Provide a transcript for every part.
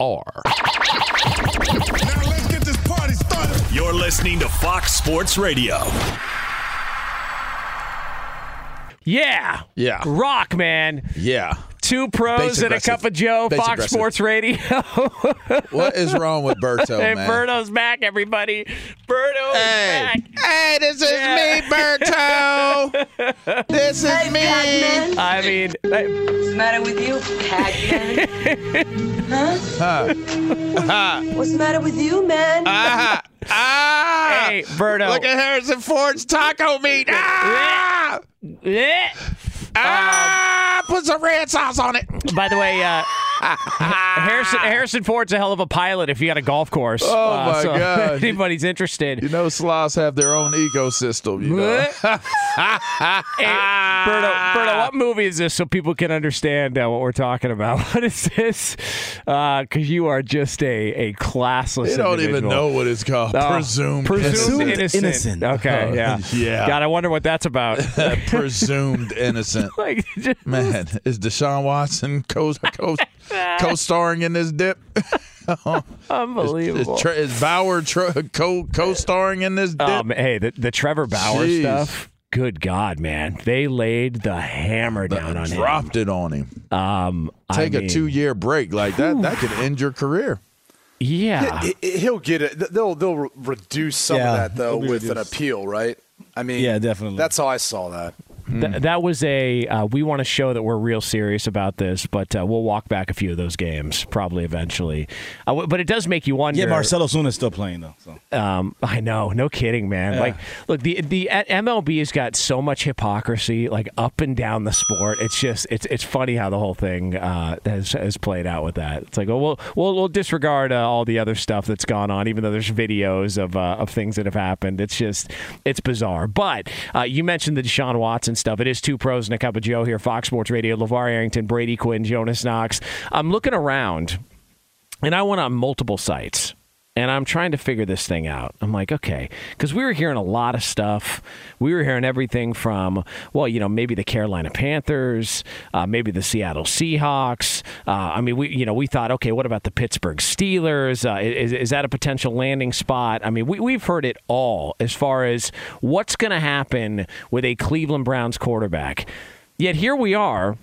FSR. You're listening to Fox Sports Radio. Yeah. Yeah. Rock, man. Yeah. Two pros Base and a cup of Joe, Base Fox aggressive. Sports Radio. What is wrong with Berto, hey, man? Berto's back, everybody. Berto is Hey, back. hey, this is Yeah. me, Berto. this is me. I mean, hey, What's the matter with you, Pac-Man? huh? Ah, What's the matter with you, man? ah, ah. hey, Berto. Look at Harrison Ford's taco meat. Ah, Ah, put some red sauce on it. By the way, uh, Harrison Harrison Ford's a hell of a pilot if you got a golf course. Oh, Uh, my so God. If anybody's interested. You know, sloths have their own ecosystem. You know. Hey, Berto, Berto, what movie is this so people can understand uh, what we're talking about? What is this? Because you are just a, a classless They don't even know what it's called. Oh, presumed, presumed innocent. innocent. Okay, yeah, yeah. God, I wonder what that's about. presumed innocent. Like, just, Man, is Deshaun Watson co co co starring in this dip? unbelievable. Is, Tre- is Bauer tro- co co starring in this dip? Um, hey, the, the Trevor Bauer Jeez. stuff. Good God, man! They laid the hammer down on him. Dropped it on him. him. Um, Take I a mean, two year break like that. That could end your career. Yeah, He- He'll get it. They'll they'll re- reduce some Yeah, of that though it'll be with an appeal, right? I mean, Yeah, definitely. That's how I saw that. Th- that was a. Uh, we want to show that we're real serious about this, but uh, we'll walk back a few of those games probably eventually. Uh, w- but it does make you wonder. Yeah, Marcell Ozuna's still playing though. So. Um, I know, no kidding, man. Yeah. Like, look, the the MLB has got so much hypocrisy, like up and down the sport. It's just, it's it's funny how the whole thing uh, has has played out with that. It's like, oh, we'll we'll, we'll disregard uh, all the other stuff that's gone on, even though there's videos of uh, of things that have happened. It's just, it's bizarre. But uh, you mentioned the Deshaun Watson stuff. It is two pros and a cup of Joe here, Fox Sports Radio. LeVar Arrington, Brady Quinn, Jonas Knox. I'm looking around and I went on multiple sites and I'm trying to figure this thing out. I'm like, okay, because we were hearing a lot of stuff. We were hearing everything from, well, you know, maybe the Carolina Panthers, uh, maybe the Seattle Seahawks. Uh, I mean, we, you know, we thought, okay, what about the Pittsburgh Steelers? Uh, is, is that a potential landing spot? I mean, we, we've heard it all as far as what's going to happen with a Cleveland Browns quarterback. Yet here we are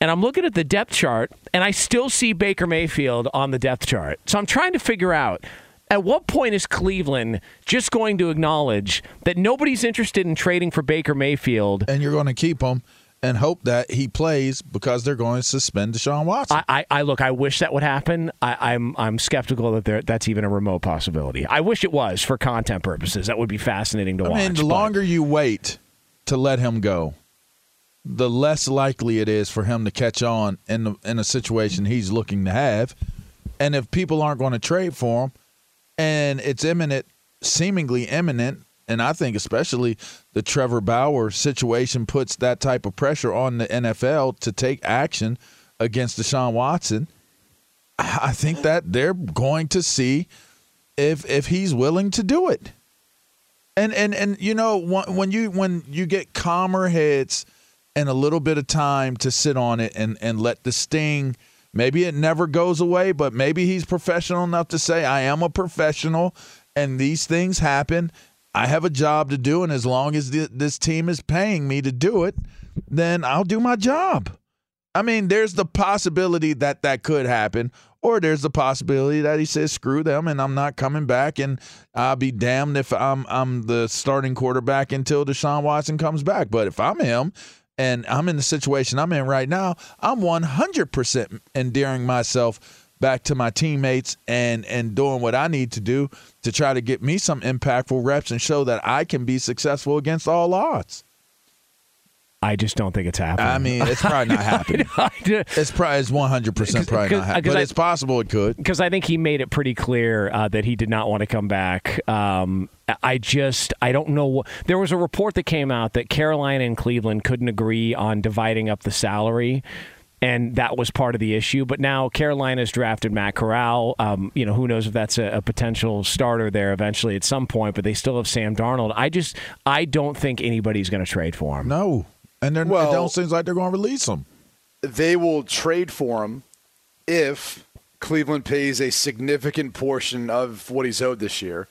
And I'm looking at the depth chart, and I still see Baker Mayfield on the depth chart. So I'm trying to figure out at what point is Cleveland just going to acknowledge that nobody's interested in trading for Baker Mayfield? And you're going to keep him and hope that he plays because they're going to suspend Deshaun Watson. I, I, I look. I wish that would happen. I, I'm I'm skeptical that there, that's even a remote possibility. I wish it was for content purposes. That would be fascinating to I watch. And the longer you wait to let him go, the less likely it is for him to catch on in the, in a situation he's looking to have. And if people aren't going to trade for him, and it's imminent, seemingly imminent, and I think especially the Trevor Bauer situation puts that type of pressure on the NFL to take action against Deshaun Watson. I think that they're going to see if if he's willing to do it. And and and you know when you when you get calmer heads and a little bit of time to sit on it and and let the sting maybe it never goes away but maybe he's professional enough to say I am a professional and these things happen I have a job to do and as long as th- this team is paying me to do it then I'll do my job I mean, there's the possibility that that could happen, or there's the possibility that he says, "Screw them," and I'm not coming back, and I'll be damned if I'm I'm the starting quarterback until Deshaun Watson comes back. But if I'm him, and I'm in the situation I'm in right now, I'm 100% endearing myself back to my teammates and and doing what I need to do to try to get me some impactful reps and show that I can be successful against all odds. I just don't think it's happening. I mean, it's probably not happening. It's probably it's one hundred percent probably not happening, but I- it's possible it could. because I think he made it pretty clear uh, that he did not want to come back. Um, I just I don't know. What, there was a report that came out that Carolina and Cleveland couldn't agree on dividing up the salary. And that was part of the issue. But now Carolina's drafted Matt Corral. Um, you know, who knows if that's a, a potential starter there eventually at some point. But they still have Sam Darnold. I just I don't think anybody's going to trade for him. No, and they're, Well- it don't seem like they're going to release him. they will trade for him if Cleveland pays a significant portion of what he's owed this year.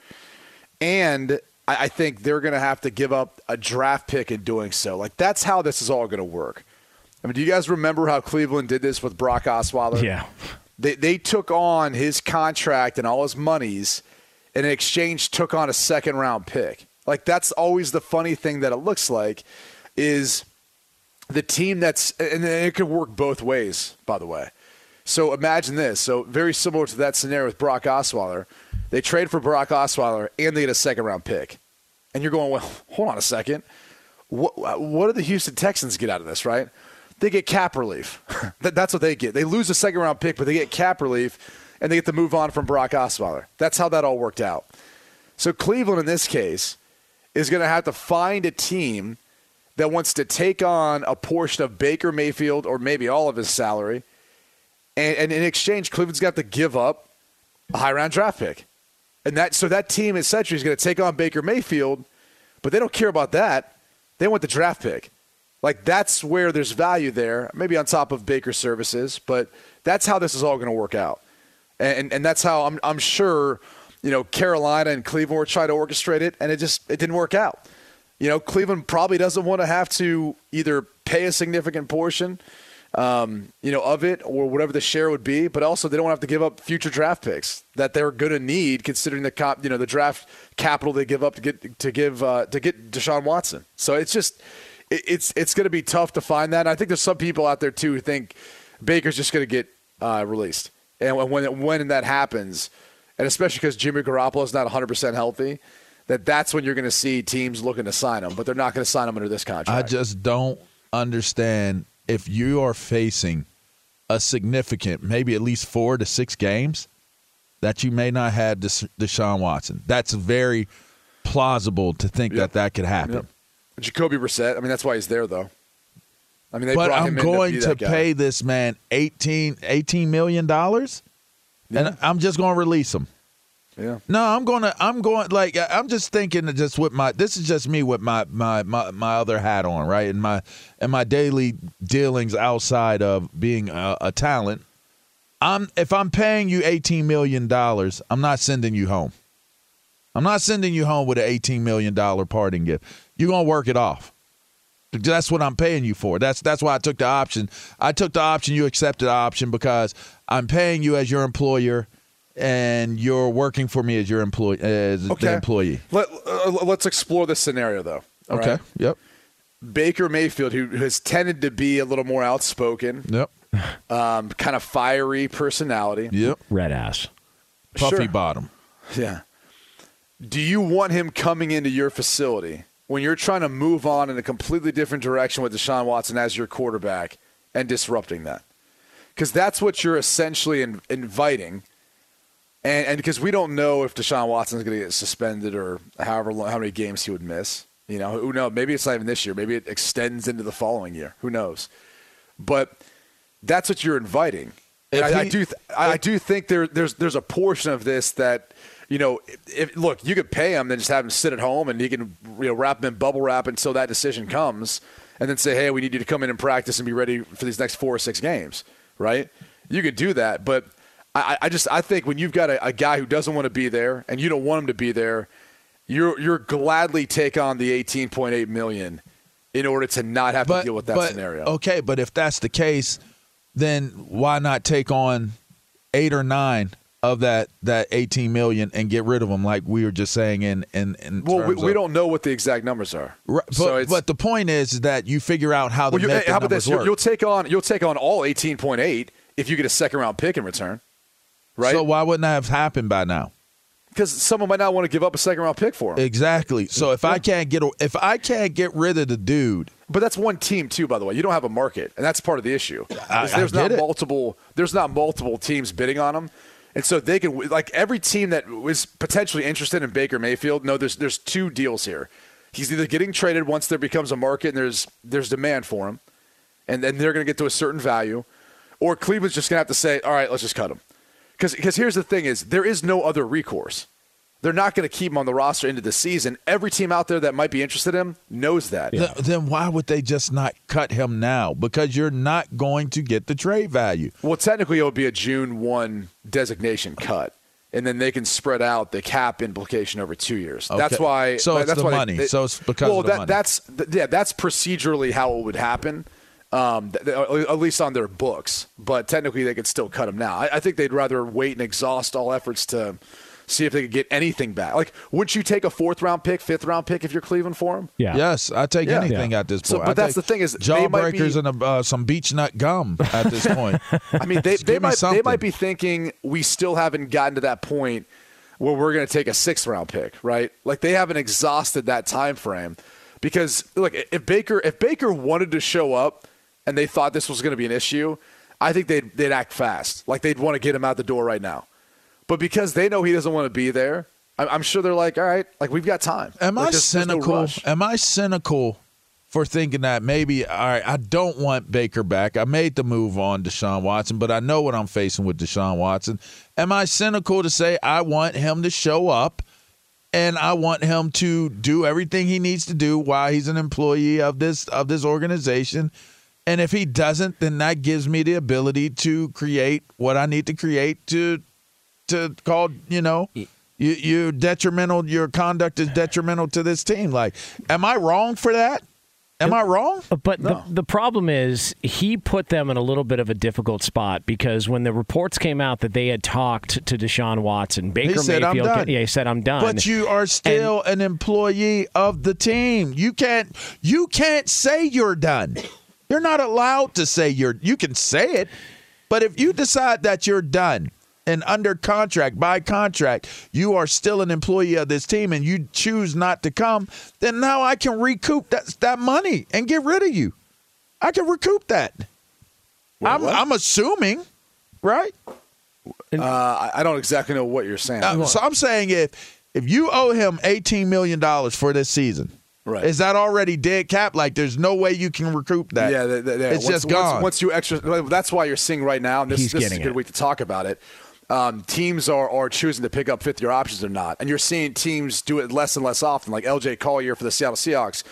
And I I think they're going to have to give up a draft pick in doing so. Like, that's how this is all going to work. I mean, do you guys remember how Cleveland did this with Brock Osweiler? Yeah. They, they took on his contract and all his monies, and in exchange took on a second round pick. Like, that's always the funny thing that it looks like is the team that's and it could work both ways by the way. So imagine this. So very similar to that scenario with brock osweiler. They trade for brock osweiler and they get a second round pick. And you're going well hold on a second. What, what do the houston texans get out of this right? They get cap relief. That's what they get. They lose a second round pick but they get cap relief and they get to move on from brock osweiler. That's how that all worked out. So cleveland in this case is going to have to find a team that wants to take on a portion of Baker Mayfield or maybe all of his salary, and, and in exchange, Cleveland's got to give up a high round draft pick, and that so that team essentially is going to take on Baker Mayfield, but they don't care about that. They want the draft pick. Like that's where there's value there, maybe on top of Baker's services, but that's how this is all going to work out, and and that's how I'm I'm sure, you know, Carolina and Cleveland were trying to orchestrate it, and it just it didn't work out. You know, Cleveland probably doesn't want to have to either pay a significant portion, um, you know, of it or whatever the share would be, but also they don't have to give up future draft picks that they're going to need considering the cop, you know, the draft capital they give up to get to give uh, to get Deshaun Watson. So it's just it, it's it's going to be tough to find that. And I think there's some people out there too who think Baker's just going to get uh, released, and when when that happens, and especially because Jimmy Garoppolo is not 100 percent healthy. That that's when you're going to see teams looking to sign him, but they're not going to sign him under this contract. I just don't understand if you are facing a significant, maybe at least four to six games, that you may not have Des- Deshaun Watson. That's very plausible to think that that could happen. Yep. Jacoby Brissett. I mean, that's why he's there, though. I mean, they but I'm him in going to, to, pay this man 18, 18 million dollars, and I'm just going to release him. Yeah. No, I'm to. I'm going like I'm just thinking just with my. This is just me with my my my, my other hat on, right? And my and my daily dealings outside of being a, a talent. I'm if I'm paying you 18 million dollars, I'm not sending you home. I'm not sending you home with an 18 million dollar parting gift. You're gonna work it off. That's what I'm paying you for. That's that's why I took the option. I took the option. You accepted the option because I'm paying you as your employer, and you're working for me as your employee as the Okay. employee. Let, uh, let's explore this scenario, though. Okay. right? Yep. Baker Mayfield, who has tended to be a little more outspoken, Yep. um, kind of fiery personality. Yep. Red ass. Puffy Sure. bottom. Yeah. Do you want him coming into your facility when you're trying to move on in a completely different direction with Deshaun Watson as your quarterback and disrupting that? Because that's what you're essentially in, inviting. And and because we don't know if Deshaun Watson is going to get suspended or however long, how many games he would miss. You know, who knows? Maybe it's not even this year. Maybe it extends into the following year. Who knows? But that's what you're inviting. If I, I do, th- I, I do think there, there's, there's a portion of this that, you know, if look, you could pay him, and just have him sit at home, and he can, you know, wrap him in bubble wrap until that decision comes, and then say, hey, we need you to come in and practice and be ready for these next four or six games, right? You could do that, but I, I just, I think when you've got a, a guy who doesn't want to be there, and you don't want him to be there, you're, you're gladly take on the 18.8 million in order to not have to deal with that but- scenario. Okay, but if that's the case, then why not take on eight or nine of that that 18 million and get rid of them like we were just saying in in, in Well, we, we of- don't know what the exact numbers are. Right, but, so but the point is, that you figure out how to well, you, eh, the how about this? You'll take on you'll take on all 18.8 if you get a second round pick in return, right? So why wouldn't that have happened by now? Because someone might not want to give up a second round pick for him. Exactly. So if I can't get if I can't get rid of the dude, But that's one team too, by the way. You don't have a market, and that's part of the issue. I- there's I not it. multiple. There's not multiple teams bidding on him, and so they can like every team that was potentially interested in Baker Mayfield. No, there's there's two deals here. He's either getting traded once there becomes a market and there's there's demand for him, and then they're going to get to a certain value, or Cleveland's just going to have to say, all right, let's just cut him. Because here's the thing: is there is no other recourse. They're not going to keep him on the roster into the season. Every team out there that might be interested in him knows that. th- then why would they just not cut him now? Because you're not going to get the trade value. Well, technically, it would be a June 1 designation cut. And then they can spread out the cap implication over two years. That's why. So it's that's the why money. they- So it's because of well, the that, money. That's yeah. That's procedurally how it would happen. Um, th- th- at least on their books, but technically they could still cut him now. I, I think they'd rather wait and exhaust all efforts to see if they could get anything back. Like, wouldn't you take a fourth round pick, fifth round pick if you're Cleveland for him? Yeah. Yes, I take Yeah. anything Yeah. at this point. So- but I that's the thing is they be- jawbreakers and a, uh, some beech nut gum at this point. I mean, they, they give me might they might be thinking we still haven't gotten to that point where we're going to take a sixth round pick, right? Like they haven't exhausted that time frame because look, if Baker if Baker wanted to show up and they thought this was going to be an issue, I think they'd they'd act fast, like they'd want to get him out the door right now. But because they know he doesn't want to be there, I'm, I'm sure they're like, all right, like we've got time. Am Like, I there's- there's no cynical? Am I cynical for thinking that maybe all right, I don't want Baker back. I made the move on Deshaun Watson, but I know what I'm facing with Deshaun Watson. Am I cynical to say I want him to show up and I want him to do everything he needs to do while he's an employee of this of this organization? And if he doesn't, then that gives me the ability to create what I need to create to to call, you know, you you detrimental your conduct is detrimental to this team. Like, am I wrong for that? Am I wrong? Uh, but the, the problem is, he put them in a little bit of a difficult spot because when the reports came out that they had talked to Deshaun Watson, Baker said, "I'm Mayfield, done." yeah, he said, "I'm done." But you are still an employee of the team. You can't you can't say you're done. You're not allowed to say you're you can say it, but if you decide that you're done and under contract by contract, you are still an employee of this team and you choose not to come, then now I can recoup that that money and get rid of you. I can recoup that. I'm I'm assuming, right? Uh, I don't exactly know what you're saying. Uh, so I'm saying if if you owe him eighteen million dollars for this season, Right. is that already dead cap? Like there's no way you can recoup that. Yeah, th- th- yeah. it's Once- just gone. Once, you extra, that's why you're seeing right now. And this, He's this is a getting good it. week to talk about it. Um, teams are, are choosing to pick up fifth year options or not, and you're seeing teams do it less and less often. Like L.J. Collier for the Seattle Seahawks,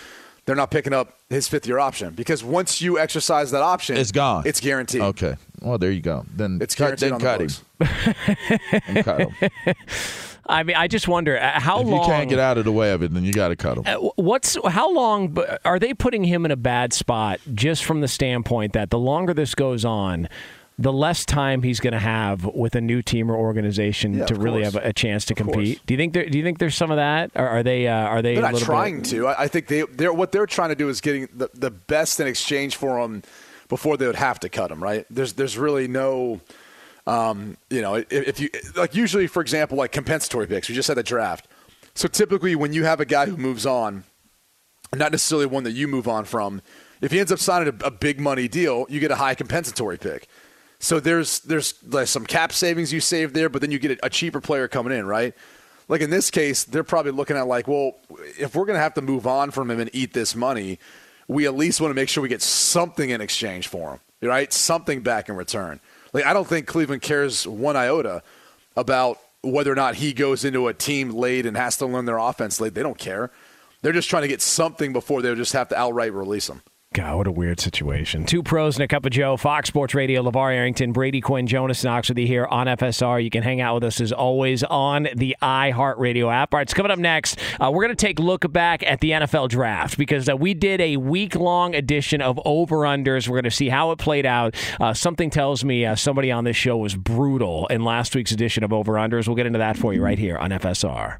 they're not picking up his fifth year option because once you exercise that option, it's gone. It's guaranteed. Okay. Well, there you go. Then It's cut, guaranteed then on the him. books. Cut him. I mean, I just wonder uh, how if long. you can't get out of the way of it, then you got to cut him. Uh, What's how long b- are they putting him in a bad spot just from the standpoint that the longer this goes on, the less time he's going to have with a new team or organization Yeah, to really course. have a, a chance to Of course. compete. Do you think there, do you think there's some of that? Or are they uh, are they They're a not trying bit, to. I, I think they they're what they're trying to do is getting the, the best in exchange for him before they would have to cut him. Right? There's there's really no. Um, you know, if, if you like, usually, for example, like compensatory picks, we just had a draft. So typically, when you have a guy who moves on, not necessarily one that you move on from, if he ends up signing a, a big money deal, you get a high compensatory pick. So there's there's like some cap savings you save there, but then you get a, a cheaper player coming in, right? Like in this case, they're probably looking at like, well, if we're to have to move on from him and eat this money, we at least want to make sure we get something in exchange for him, right? Something back in return. Like I don't think Cleveland cares one iota about whether or not he goes into a team late and has to learn their offense late. They don't care. They're just trying to get something before they just have to outright release him. God, what a weird situation. Two pros and a cup of Joe. Fox Sports Radio. LeVar Arrington, Brady Quinn, Jonas Knox with you here on FSR. You can hang out with us as always on the iHeartRadio app. All right, it's coming up next. Uh, we're going to take a look back at the NFL draft because uh, we did a week long edition of over unders. We're going to see how it played out. Uh, something tells me uh, somebody on this show was brutal in last week's edition of over unders. We'll get into that for you right here on FSR.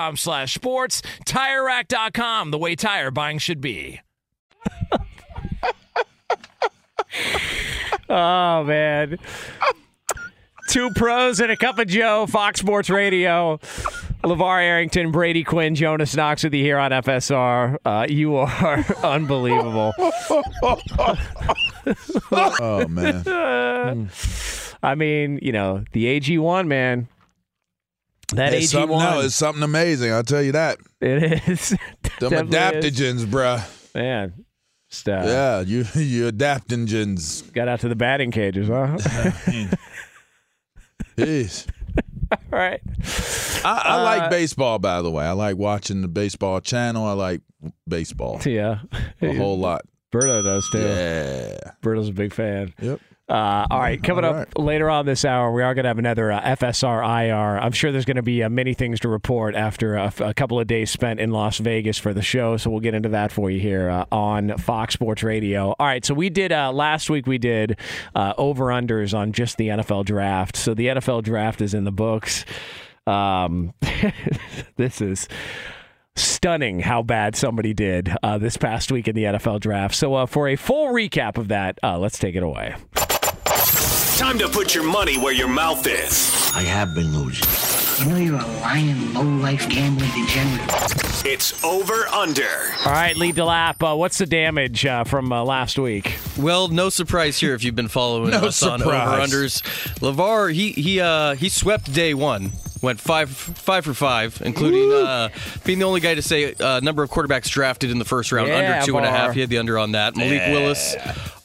TireRack.com slash sports. TireRack.com, the way tire buying should be. oh, man. Two pros and a cup of Joe, Fox Sports Radio. LeVar Arrington, Brady Quinn, Jonas Knox with you here on FSR. Uh, you are unbelievable. oh, man. I mean, you know, the AG1, man. That It's AG1. no, it's something amazing. I'll tell you that. It is. Them Definitely is. adaptogens, bruh. Man. Uh, Yeah, you you adaptogens. Got out to the batting cages, huh? Jeez. All right. I, I Uh, like baseball, by the way. I like watching the baseball channel. I like baseball Yeah. a whole lot. Berto does too. Yeah. Berto's a big fan. Yep. Uh, all right, coming All up later on this hour, we are going to have another uh, FSR IR. I'm sure there's going to be uh, many things to report after a, a couple of days spent in Las Vegas for the show. So we'll get into that for you here uh, on Fox Sports Radio. All right, so we did uh, last week. We did uh, over unders on just the NFL draft. So the NFL draft is in the books. Um, this is stunning how bad somebody did uh, this past week in the NFL draft. So uh, for a full recap of that, uh, let's take it away. Time to put your money where your mouth is. I have been losing. You know you're a lying, low-life gambling degenerate. It's over under. All right, Lee DeLapp, uh, what's the damage uh, from uh, last week? Well, no surprise here if you've been following No us on over surprise. unders. LeVar, he he uh, he swept day one. Went five five for five, including uh, being the only guy to say uh, number of quarterbacks drafted in the first round Yeah, under two and a half. Var. He had the under on that. Malik Willis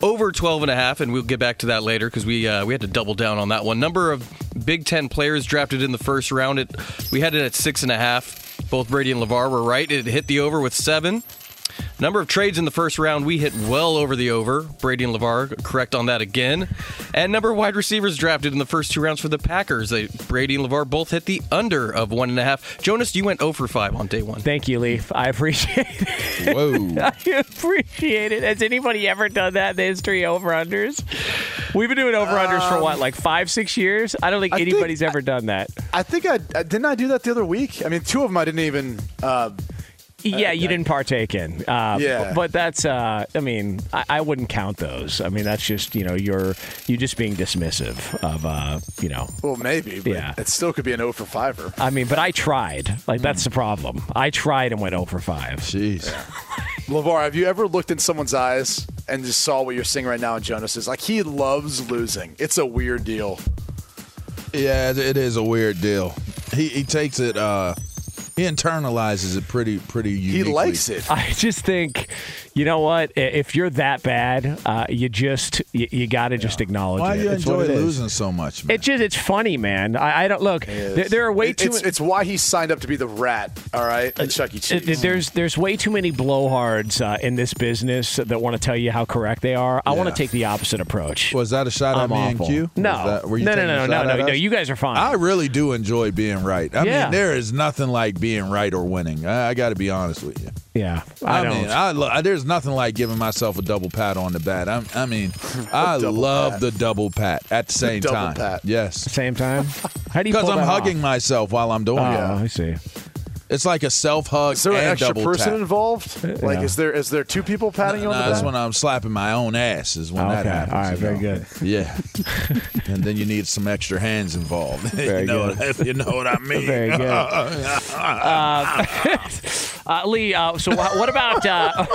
over 12 and a half, and we'll get back to that later because we uh, we had to double down on that one. Number of Big Ten players drafted in the first round. It we had it at six and a half. Both Brady and LeVar were right. It hit the over with seven. Number of trades in the first round, we hit well over the over. Brady and LeVar correct on that again. And number of wide receivers drafted in the first two rounds for the Packers. They, Brady and LeVar both hit the under of one and a half. Jonas, you went 0 for 5 on day one. Thank you, Leaf. I appreciate it. Whoa. I appreciate it. Has anybody ever done that in the history of over unders? We've been doing over unders for what, like five, six years? I don't think I think- anybody's ever done that. I think I, I didn't I do that the other week. I mean, two of them I didn't even. Uh, Yeah, you didn't partake in. Uh, Yeah. but that's. Uh, I mean, I, I wouldn't count those. I mean, that's just you know you're you just being dismissive of uh, you know. well, maybe. But Yeah. It still could be an 0 for 5er. I mean, but I tried. Like that's the problem. I tried and went 0 for five. Jeez. LeVar, have you ever looked in someone's eyes and just saw what you're seeing right now in Jonas's? Like, he loves losing. It's a weird deal. Yeah, it- it is a weird deal. He he takes it. uh He internalizes it pretty pretty unique. He likes it. I just think, you know what? If you're that bad, uh, you just you, you got to just acknowledge Why it. do you It's enjoy it is. losing so much, man? It just it's funny, man. I, I don't look. There, there are way It- too. it's, many- it's why he signed up to be the rat, all right, at Chuck E. Uh, Cheese. There's there's way too many blowhards uh, in this business that want to tell you how correct they are. I want to take the opposite approach. Was that a shot I'm at me awful. and Q? No, that- were you no, no, taking no, no, no, no. You guys are fine. I really do enjoy being right. I Yeah. mean, there is nothing like being right or winning. I, I got to be honest with you. Yeah, I, I, don't. mean, I lo- there's nothing like giving myself a double pat on the back. I'm, I mean, I love pat. the double pat at the same double time. pat. Yes, Same time. How do you? because I'm that hugging off? myself while I'm doing Oh, it. I see. It's like a self hug is there an and extra person tap. involved? Like, Yeah. is there is there two people patting you on Nah, the back? that's when I'm slapping my own ass. Is when Oh, that okay. happens. All right, very know? good. Yeah, and then you need some extra hands involved. Very you know, good. if you know what I mean. Very good. Uh, uh, Lee, uh, so what about uh,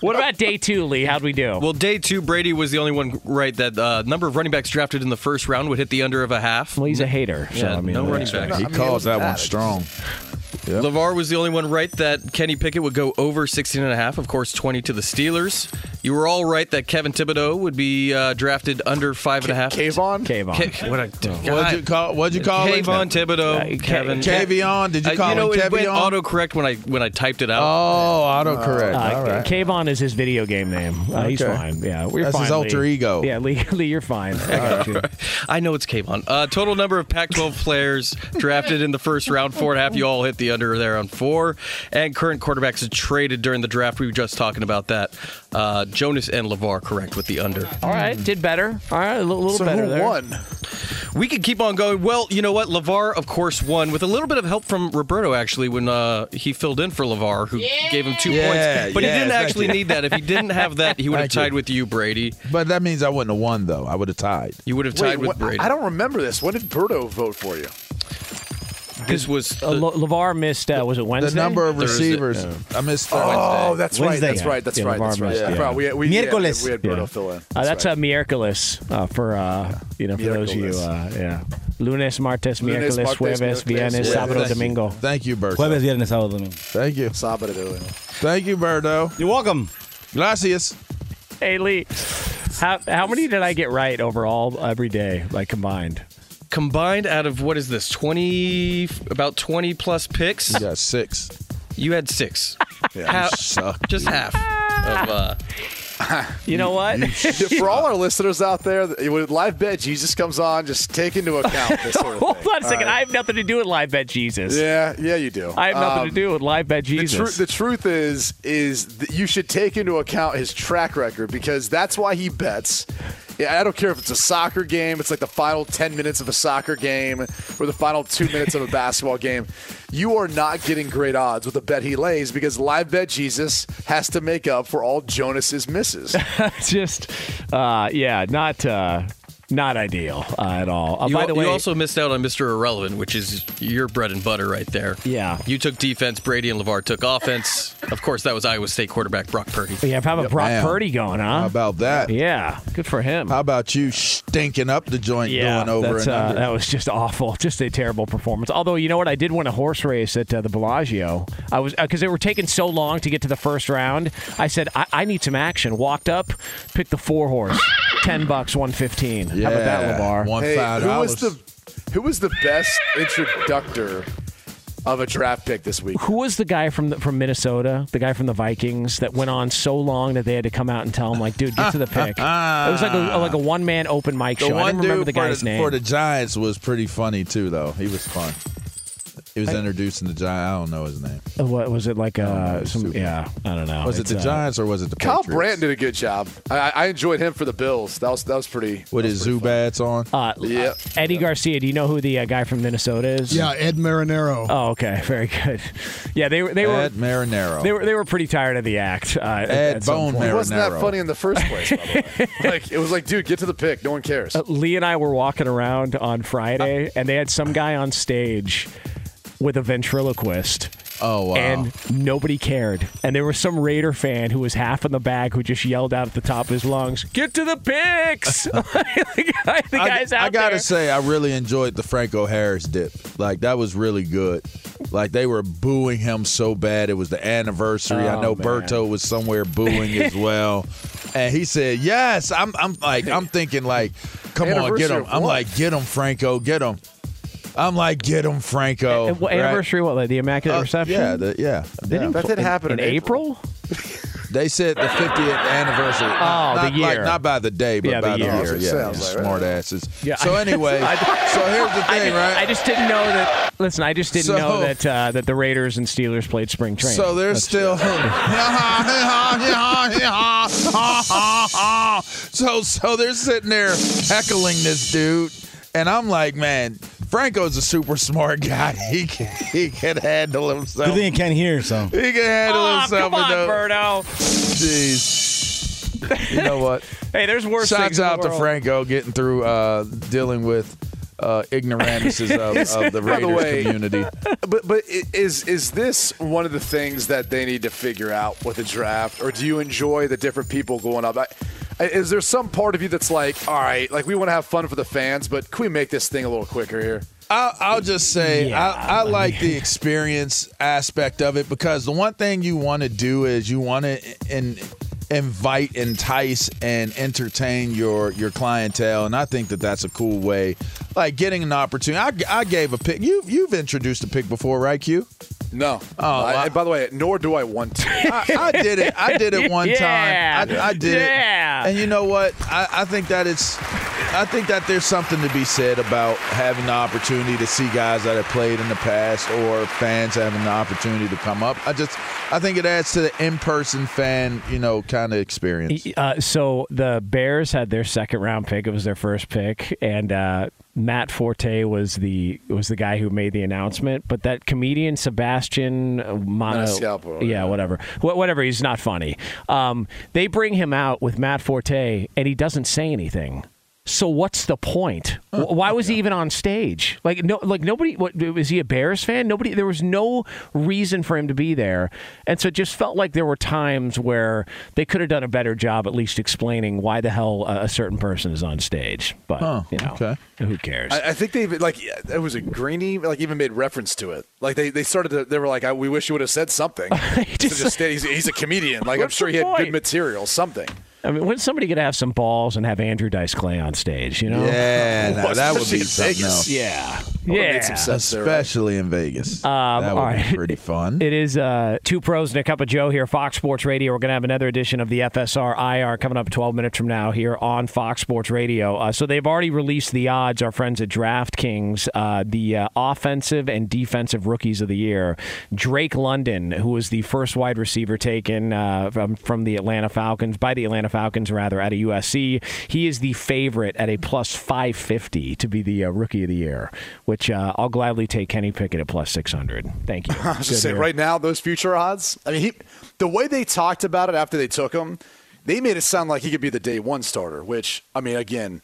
what about day two, Lee? How'd we do? Well, day two, Brady was the only one right that uh, number of running backs drafted in the first round would hit the under of a half. Well, he's a hater. So, Yeah, I mean, no running that's- backs. he I mean, calls wasn't that one strong. Yep. LeVar was the only one right that Kenny Pickett would go over 16 and a half, of course 20 to the Steelers. You were all right that Kevin Thibodeaux would be uh, drafted under five and a half. Kayvon? Kayvon. K- what a, What'd you call? What'd you call him? Kayvon Thibodeaux, Uh, Kevin. Kavion? Did you Uh, call you know, him it went Kevion? autocorrect when I when I typed it out. Oh, autocorrect. Uh, All right. Kayvon is his video game name. Uh, He's fine. Yeah, we're That's fine. his alter Lee. ego. Yeah, Lee, Lee you're fine. I got you. I know it's Kayvon. Uh, total number of Pac-12 players drafted in the first round, four and a half. You all hit the under there on four. And current quarterbacks traded during the draft. We were just talking about that. Uh, Jonas and LeVar correct with the under. All right, did better. All right, a little, little So better who there. won? We could keep on going. Well, you know what? LeVar, of course, won with a little bit of help from Roberto actually when uh, he filled in for LeVar, who gave him two Yeah, points. But yeah, he didn't actually you. need that. If he didn't have that, he would have Thank you. tied with you, Brady. But that means I wouldn't have won though. I would have tied. You would have Wait, tied with what- Brady. I don't remember this. When did Berto vote for you? This was Uh, La- LeVar missed. Uh, was it Wednesday? The number of Thursday. receivers. I missed. Oh, Wednesday. that's right. Wednesday. That's right. That's Yeah, right. That's right. missed, I yeah. forgot. We, we, yeah, Miércoles. we had Berto Yeah. fill in. Uh, that's right. a miércoles uh, for uh, you know for those of you. Uh, yeah, lunes, martes, Lunes, miércoles, martes, jueves, miércoles, viernes, yeah. sábado, Thank you. domingo. Thank you, Berto. Jueves, viernes, sábado, domingo. Thank you. Sábado de hoy. Thank you, Berto. You're welcome. Gracias. Hey Lee, how how many did I get right overall every day, like combined? Combined out of what is this? Twenty, about twenty plus picks. You got six. You had six. Yeah, Half- you suck. just half of. Uh, You know what? For all our listeners out there, with live bet Jesus comes on, just take into account this sort of Hold thing. on a second. All I have nothing to do with live bet Jesus. Yeah, yeah, you do. I have nothing Um, to do with live bet The, Jesus. the truth is, is that you should take into account his track record because that's why he bets. Yeah, I don't care if it's a soccer game. It's like the final ten minutes of a soccer game or the final two minutes of a basketball game. You are not getting great odds with the bet he lays because live bet Jesus has to make up for all Jonas's misses. just uh, yeah, not uh, not ideal uh, at all. Uh, you, by the way, you also missed out on Mr. Irrelevant, which is your bread and butter right there. Yeah. You took defense. Brady and LeVar took offense. Of course, that was Iowa State quarterback Brock Purdy. yeah, have a Brock Damn. Purdy going, huh? How about that? yeah, good for him. How about you stinking up the joint yeah, going over that's, and uh, that was just awful. Just a terrible performance. Although you know what, I did win a horse race at uh, the Bellagio. I was because they were taking so long to get to the first round. I said I, I need some action. Walked up, picked the four horse, ten bucks, one fifteen. yeah, How about that, LeVar? One hey, five who was the who was the best introductor of a draft pick this week? Who was the guy from the, from Minnesota? The guy from the Vikings that went on so long that they had to come out and tell him, like, dude, get to the pick. it was like a, like a one man open mic The show. I one didn't remember dude the for guy's the, name. for the Giants was pretty funny too, though. He was fun. He was introducing the Giants. I don't know his name. Uh, what was it like? know, Uh, some yeah, I don't know. Was it the uh, Giants or was it the Kyle Patriots? Brandt did a good job. I, I enjoyed him for the Bills. That was that was pretty. With his was pretty fun. Zubaz on. Uh, Yeah. Eddie Garcia. Do you know who the uh, guy from Minnesota is? Yeah, Ed Marinaro. Oh, okay, very good. Yeah, they were they were Ed Marinaro. they were they were pretty tired of the act. Uh, Ed at Bone point. He wasn't that funny in the first place. By the way, like it was like, dude, get to the pick. No one cares. Uh, Lee and I were walking around on Friday, and they had some guy on stage with a ventriloquist. Oh wow. And nobody cared. And there was some Raider fan who was half in the bag who just yelled out at the top of his lungs, "Get to the picks!" the, guy, the I, guy's out I gotta there. say, I really enjoyed the Franco Harris dip. Like that was really good. Like they were booing him so bad. It was the anniversary. I Oh, know man. Berto was somewhere booing as well. And he said, "Yes." I'm. I'm like. I'm thinking like, come on, get him. I'm like, get him, Franco. Get him. I'm like, get him, Franco. What right? anniversary? What? Like the Immaculate Uh, Reception? Yeah, the, yeah. Did yeah. he- That didn't happen in, in April. They said the 50th anniversary. Oh, not, the not Like, year. not by the day, but Yeah, by the year. year. That's what it Yeah, sounds yeah, like, right? asses. Yeah. So anyway, so here's the I, thing, just, right? I just didn't know that. Listen, I just didn't So- know that uh, that the Raiders and Steelers played spring training. So there's That's- still so so they're sitting there heckling this dude, and I'm like, man, Franco's a super smart guy. He can, he can handle himself. Good thing he can't hear, so. He can handle Oh, himself. come on, with no- Berto. Jeez. You know what? Hey, there's worse things Shouts in the out to. Franco getting through uh, dealing with uh, ignorances of, of the By the way- community. But but is is this one of the things that they need to figure out with the draft, or do you enjoy the different people going up? I, I- is there some part of you that's like, all right, like we want to have fun for the fans, but can we make this thing a little quicker here? I'll, I'll just say Yeah, I, I like the experience aspect of it because the one thing you want to do is you want to in, invite, entice, and entertain your your clientele, and I think that that's a cool way. Like getting an opportunity. I, I gave a pick. You you've introduced a pick before, right, Q? No. Oh, I, I- by the way, nor do I want to. I, I did it. I did it one Yeah. time. I, I did Yeah. it. And you know what? I, I think that it's I think that there's something to be said about having the opportunity to see guys that have played in the past or fans having the opportunity to come up. I just I think it adds to the in-person fan, you know, kind of experience. Uh, so the Bears had their second round pick. It was their first pick, and uh, Matt Forte was the was the guy who made the announcement. But that comedian Sebastian Mono, Maniscalco, yeah, whatever, Wh- whatever. He's not funny. Um, they bring him out with Matt Forte, and he doesn't say anything. So what's the point? Uh, why was he even on stage? Like no, like nobody. What was he a Bears fan? Nobody. There was no reason for him to be there, and so it just felt like there were times where they could have done a better job, at least explaining why the hell a, a certain person is on stage. But Huh, you know, okay. who cares? I, I think they like it was a Greeny like even made reference to it. Like they, they started to they were like I, we wish you would have said something. just, just stay, he's, he's a comedian. Like I'm sure he had point? good material. Something. I mean, when's somebody going to have some balls and have Andrew Dice Clay on stage? You know? Yeah, no, that would be especially in something Vegas. else. Yeah. Yeah. made some sense there. Especially in Vegas. Um, that would all be pretty fun. It is uh, two pros and a cup of Joe here, Fox Sports Radio. We're going to have another edition of the FSR IR coming up 12 minutes from now here on Fox Sports Radio. Uh, so they've already released the odds. Our friends at DraftKings, uh, the uh, offensive and defensive rookies of the year. Drake London, who was the first wide receiver taken uh, from, from the Atlanta Falcons by the Atlanta Falcons, rather out of USC. He is the favorite at a plus 550 to be the uh, rookie of the year, which uh, I'll gladly take Kenny Pickett at plus 600. Thank you. I was saying, right now, those future odds. I mean, he, the way they talked about it after they took him, they made it sound like he could be the day one starter. Which, I mean, again,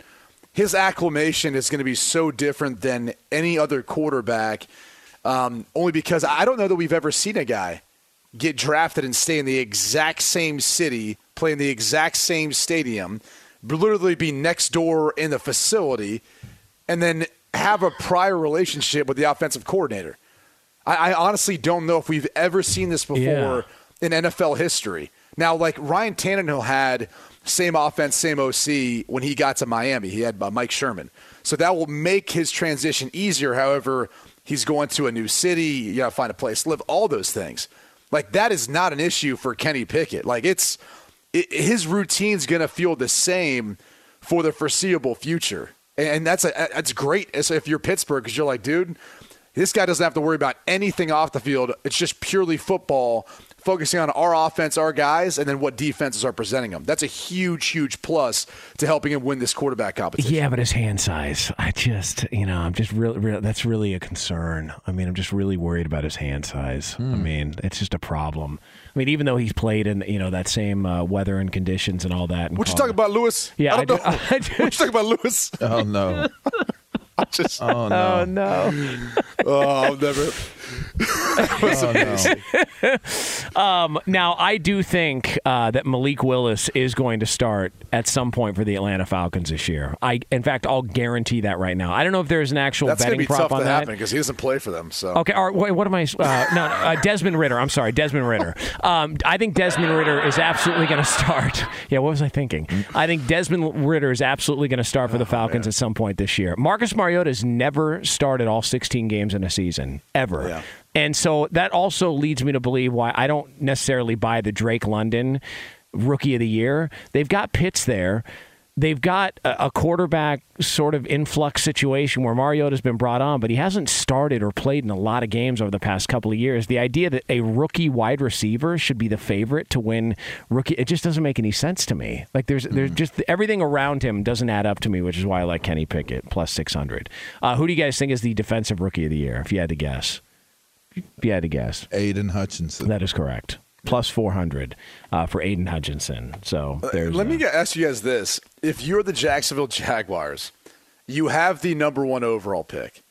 his acclamation is going to be so different than any other quarterback. Um, only because I don't know that we've ever seen a guy get drafted and stay in the exact same city, play in the exact same stadium, literally be next door in the facility, and then have a prior relationship with the offensive coordinator. I, I honestly don't know if we've ever seen this before Yeah. in NFL history. Now, like Ryan Tannehill had same offense, same OC when he got to Miami. He had uh, Mike Sherman, so that will make his transition easier. However, he's going to a new city. You got to find a place to live. All those things, like that, is not an issue for Kenny Pickett. Like it's his routine's going to feel the same for the foreseeable future, and, and that's a, that's great. As if you're Pittsburgh, because you're like, dude, this guy doesn't have to worry about anything off the field. It's just purely football, focusing on our offense, our guys, and then what defenses are presenting him. That's a huge, huge plus to helping him win this quarterback competition. Yeah, but his hand size, I just, you know, I'm just really, really, that's really a concern. I mean, I'm just really worried about his hand size. I mean, it's just a problem. I mean, even though he's played in, you know, that same uh, weather and conditions and all that. and What you talking about, Lewis? Yeah, I I don't do- know. I do- what you talking about, Lewis? oh no. I just, Oh no. Oh no. oh, I'll never. Oh, no. Um, now, I do think uh, that Malik Willis is going to start at some point for the Atlanta Falcons this year. I, in fact, I'll guarantee that right now. I don't know if there's an actual That's betting be prop tough on to that. happen because he doesn't play for them. So Okay, all right, wait, what am I? Uh, no, uh, Desmond Ridder. I'm sorry, Desmond Ridder. Um, I think Desmond Ridder is absolutely going to start. Yeah, what was I thinking? I think Desmond Ridder is absolutely going to start for the Falcons at some point this year. Marcus Mariota has never started all 16 games in a season ever. Yeah. And so that also leads me to believe why I don't necessarily buy the Drake London rookie of the year. They've got Pitts there. They've got a quarterback sort of influx situation where Mariota's been brought on, but he hasn't started or played in a lot of games over the past couple of years. The idea that a rookie wide receiver should be the favorite to win rookie, it just doesn't make any sense to me. Like there's there's just everything around him doesn't add up to me, which is why I like Kenny Pickett plus 600. Uh, who do you guys think is the defensive rookie of the year, if you had to guess? If you had to guess. Aidan Hutchinson. That is correct. Plus 400 uh, for Aidan Hutchinson. So there's Let me uh, ask you guys this: If you're the Jacksonville Jaguars, you have the number one overall pick,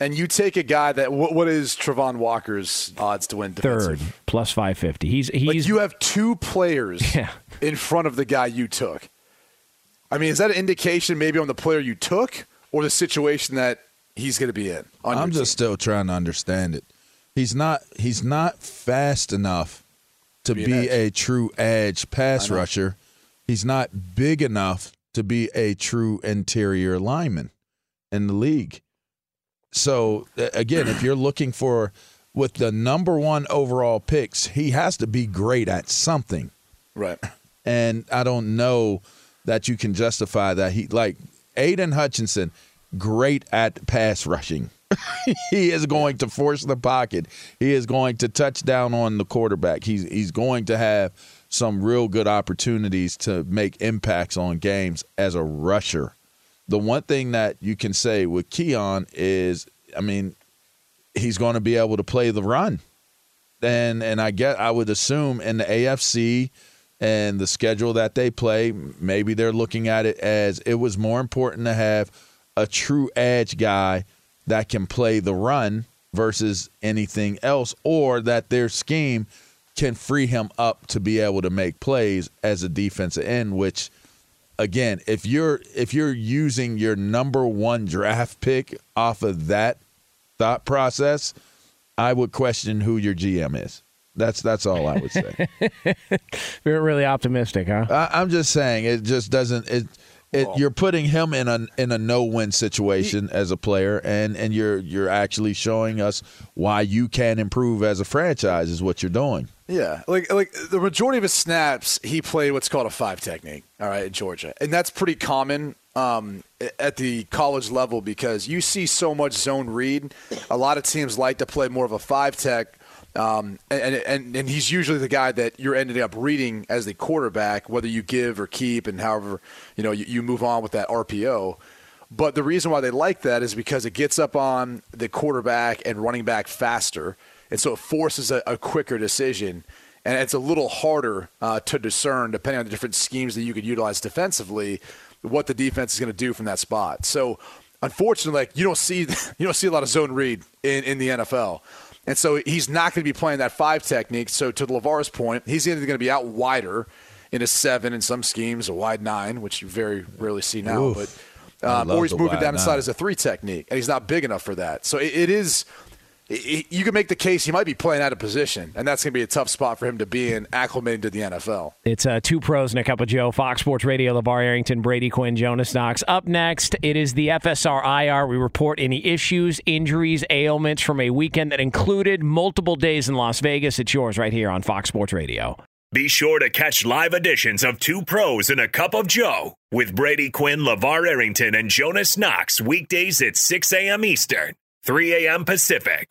and you take a guy that what, what is Travon Walker's odds to win third plus 550. He's he's Like you have two players Yeah. in front of the guy you took. I mean, is that an indication maybe on the player you took or the situation that he's going to be in? On I'm just still trying to understand it. He's not he's not fast enough to Be be, a true edge pass rusher. He's not big enough to be a true interior lineman in the league. So again, if you're looking for with the number 1 overall picks, he has to be great at something. right. And I don't know that you can justify that he like Aidan Hutchinson, great at pass rushing. he is going to force the pocket. He is going to touch down on the quarterback. He's he's going to have some real good opportunities to make impacts on games as a rusher. The one thing that you can say with Keon is, I mean, he's going to be able to play the run. And and I get I would assume in the AFC and the schedule that they play, maybe they're looking at it as it was more important to have a true edge guy that can play the run versus anything else, or that their scheme can free him up to be able to make plays as a defensive end, which again, if you're if you're using your number one draft pick off of that thought process, I would question who your GM is. That's that's all I would say. You're really optimistic, huh? I, I'm just saying it just doesn't it. It, you're putting him in a in a no win situation as a player, and, and you're you're actually showing us why you can improve as a franchise is what you're doing. Yeah, like like the majority of his snaps, he played what's called a five technique. All right, in Georgia, and that's pretty common um, at the college level because you see so much zone read. A lot of teams like to play more of a five tech. Um, and, and and he's usually the guy that you're ending up reading as the quarterback, whether you give or keep, and however you know you, you move on with that RPO. But the reason why they like that is because it gets up on the quarterback and running back faster, and so it forces a, a quicker decision, and it's a little harder uh, to discern depending on the different schemes that you could utilize defensively, what the defense is going to do from that spot. So, unfortunately, like you don't see you don't see a lot of zone read in, in the NFL. And so he's not going to be playing that five technique. So to LeVar's point, he's either going to be out wider in a seven in some schemes, a wide nine, which you very rarely see now, Oof. but um, or he's moving down inside nine. as a three technique, and he's not big enough for that. So it, it is. It- you can make the case he might be playing out of position, and that's going to be a tough spot for him to be in, acclimating to the NFL. It's uh, two pros and a cup of Joe. Fox Sports Radio, LeVar Arrington, Brady Quinn, Jonas Knox. Up next, it is the FSR IR. We report any issues, injuries, ailments from a weekend that included multiple days in Las Vegas. It's yours right here on Fox Sports Radio. Be sure to catch live editions of Two Pros and a Cup of Joe with Brady Quinn, LeVar Arrington, and Jonas Knox weekdays at 6 a.m. Eastern, 3 a.m. Pacific.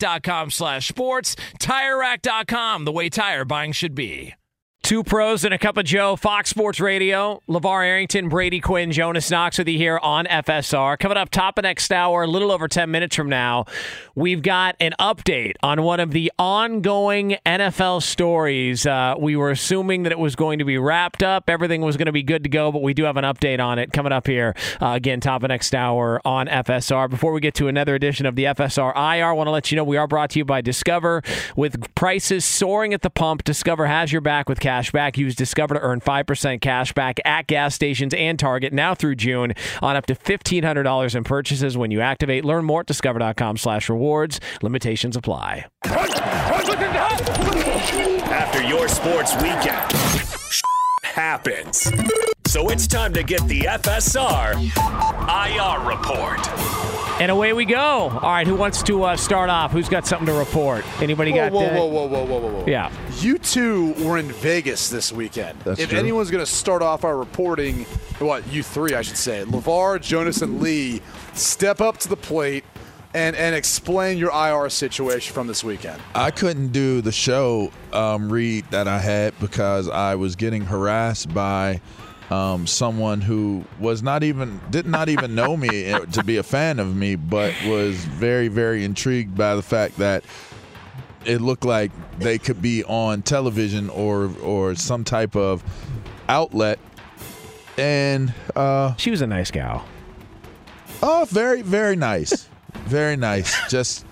TireRack.com slash sports. TireRack.com, the way tire buying should be. Two pros and a cup of Joe, Fox Sports Radio. LeVar Arrington, Brady Quinn, Jonas Knox with you here on FSR. Coming up top of next hour, a little over 10 minutes from now, we've got an update on one of the ongoing NFL stories. Uh, we were assuming that it was going to be wrapped up, everything was going to be good to go, but we do have an update on it coming up here. Uh, again, top of next hour on FSR. Before we get to another edition of the FSR IR, I want to let you know we are brought to you by Discover. With prices soaring at the pump, Discover has your back with cash back. Use Discover to earn 5% cash back at gas stations and Target now through June on up to $1,500 in purchases when you activate. Learn more at discover.com slash rewards. Limitations apply. After your sports weekend, happens. So it's time to get the FSR IR report. And away we go. All right, who wants to uh, start off? Who's got something to report? Anybody Whoa, got whoa, uh, whoa, whoa, whoa, whoa, whoa, whoa. Yeah. You two were in Vegas this weekend. That's if true. anyone's going to start off our reporting, what, you three, I should say, LeVar, Jonas, and Lee, step up to the plate and, and explain your IR situation from this weekend. I couldn't do the show um, read that I had because I was getting harassed by um, someone who was not even did not even know me eh, to be a fan of me, but was very very intrigued by the fact that it looked like they could be on television or or some type of outlet. And uh, she was a nice gal. Oh, very very nice, very nice. Just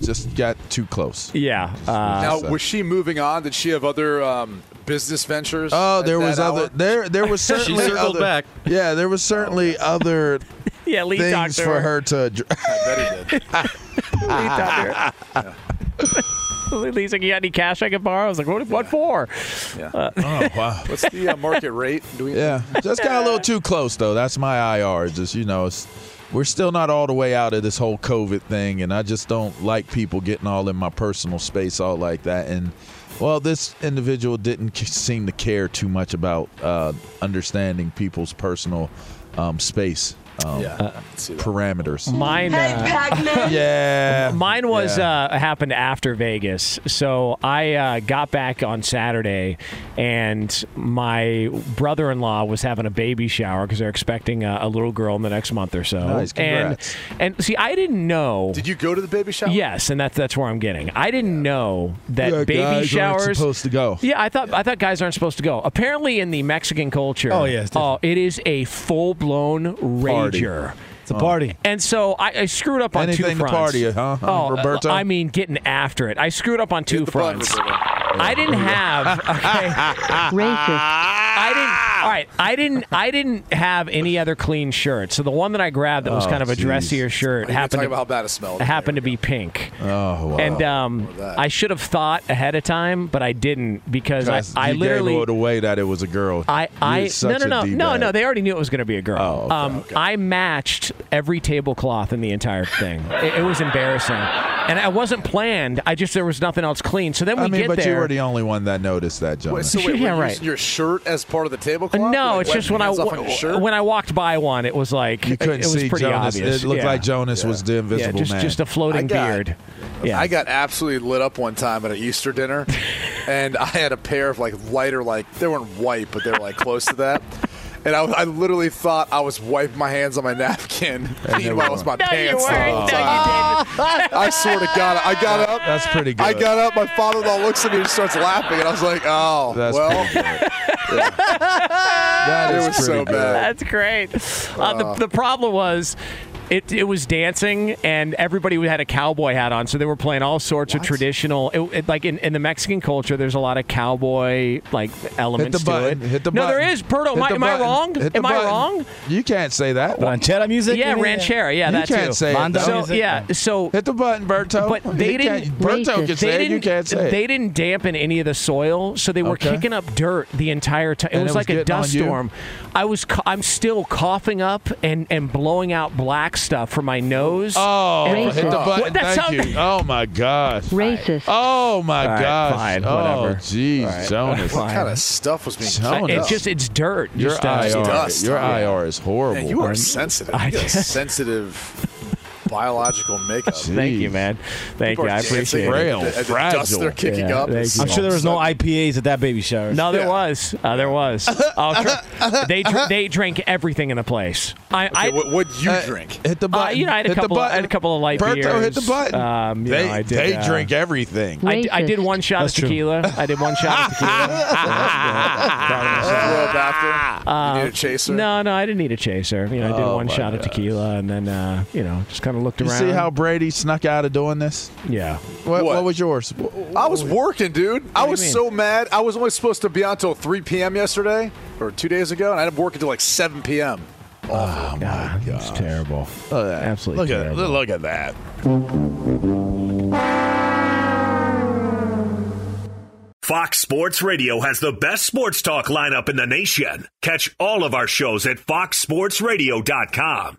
just got too close. Yeah. Uh, now, was she moving on? Did she have other um, business ventures? Oh, there was other outlet? there there was certainly circled other, back. Yeah, there was certainly other yeah, Lee talked things to for her. her to. dr- I bet he did. Lee talked to her. Lee's like, you got any cash I can borrow? I was like, what, what for? Yeah. Uh, oh wow. What's the uh, market rate? Do we? Yeah, just got a little too close though. That's my IR. Just you know, it's, we're still not all the way out of this whole COVID thing, and I just don't like people getting all in my personal space all like that. And well, this individual didn't seem to care too much about uh, understanding people's personal um, space. Um, Yeah, I can see that. parameters. Mine, uh, yeah, mine was yeah. uh, happened after Vegas. So I uh, got back on Saturday, and my brother-in-law was having a baby shower because they're expecting a, a little girl in the next month or so. Nice, and congrats. and see, I didn't know. Did you go to the baby shower? Yes, and that's that's where I'm getting. I didn't know that Yeah, baby guys aren't showers supposed to go. Yeah, I thought I thought guys aren't supposed to go. Apparently, in the Mexican culture, Oh, yeah, oh, it is a full blown rager. It's a party. And so I, I screwed up on Anything two to fronts. party, huh, huh, Oh, Roberto? I mean, getting after it. I screwed up on two Hit the fronts. I didn't have. Okay. I didn't. All right. I didn't. I didn't have any other clean shirt. So the one that I grabbed that was Oh, kind of a dressier shirt happened to, about how bad it smelled. happened to be pink. Oh wow. And um. I should have thought ahead of time, but I didn't because I, Guys, I you literally gave it away that it was a girl. I, I You're no such no a no no D-bag. no they already knew it was going to be a girl. Oh, okay, um, okay. I matched every tablecloth in the entire thing. it, it was embarrassing, and it wasn't planned. I just there was nothing else clean. So then we I mean, get but there. you were the only one that noticed that, Wait, Jonas. so wait, Yeah, were you right. your shirt as part of the tablecloth? No, Like, it's just when I hands off on your shirt? when I walked by one, it was like You couldn't it was see pretty Jonas. obvious. It looked Yeah. like Jonas was the invisible yeah, just, man. Just a floating got- beard. Yeah. I got absolutely lit up one time at an Easter dinner, and I had a pair of like lighter, like they weren't white, but they were like close to that. And I, I literally thought I was wiping my hands on my napkin. Meanwhile, it was my No, you pants. the weren't. whole No, you time. I swear to God, I got up. That's pretty good. I got up. My father-in-law looks at me and starts laughing, and I was like, "Oh, That's well." pretty good. That was so good. bad. That's great. Uh, the, the problem was. It, it was dancing, and everybody had a cowboy hat on, so they were playing all sorts of traditional. It, it- like in, in the Mexican culture, there's a lot of cowboy like elements Hit the button. to it. Hit the no, button. there is. Berto, am, I, am I wrong? Hit the Am I wrong? You can't say that. Ranchera music. Yeah, you ranchera. Yeah, you that can't too. say it. So music? yeah, so Hit the button, Berto. but they You didn't. can't- Berto can they say it. didn't, You can't say it. They didn't dampen any of the soil, so they were Okay. kicking up dirt the entire time. It And was it was like a dust storm. I was. cou- I'm still coughing up and and blowing out black stuff from my nose. Oh, And- hit the What- button. that Thank sound- you. Oh my gosh. Racist. Oh my All right, gosh. fine, oh whatever. jeez, All right, Jonas. What kind of stuff was being Jonas. kicked It's just it's dirt. Your Just, uh, IR, dust. your IR is horrible. Man, you are sensitive. I You got a just- sensitive biological makeup. Thank you, man. Thank People you. I appreciate and it. Frail, the- the fragile. dust they're kicking Yeah, up. thank is you. I'm sure there was no IPAs at that baby shower. No, there Yeah. was. Uh, there was. Tr- they dr- they drank everything in the place. I, I what would you Uh, drink? Hit the uh, button. you know, I had a hit the couple. Of, I had a couple of light Berto, beers. hit the button. Um, you they know, I did, they uh, drink everything. I, d- I did one shot That's of true. tequila. I did one shot of tequila. Throw after? Uh, you need a chaser? No, no, I didn't need a chaser. You know, I did Oh, one my shot of tequila, and then uh, you know, just kind of looked You around. see how Brady snuck out of doing this? Yeah. What, What? what was yours? I was working, dude. I was so mad. I was only supposed to be on until 3 p.m. yesterday, or two days ago, and I had to work until like 7 p.m. Oh my God, it's oh, terrible. Look at that. Absolutely Look at terrible. look at that. Fox Sports Radio has the best sports talk lineup in the nation. Catch all of our shows at foxsportsradio.com.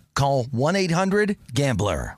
call 1-800-GAMBLER.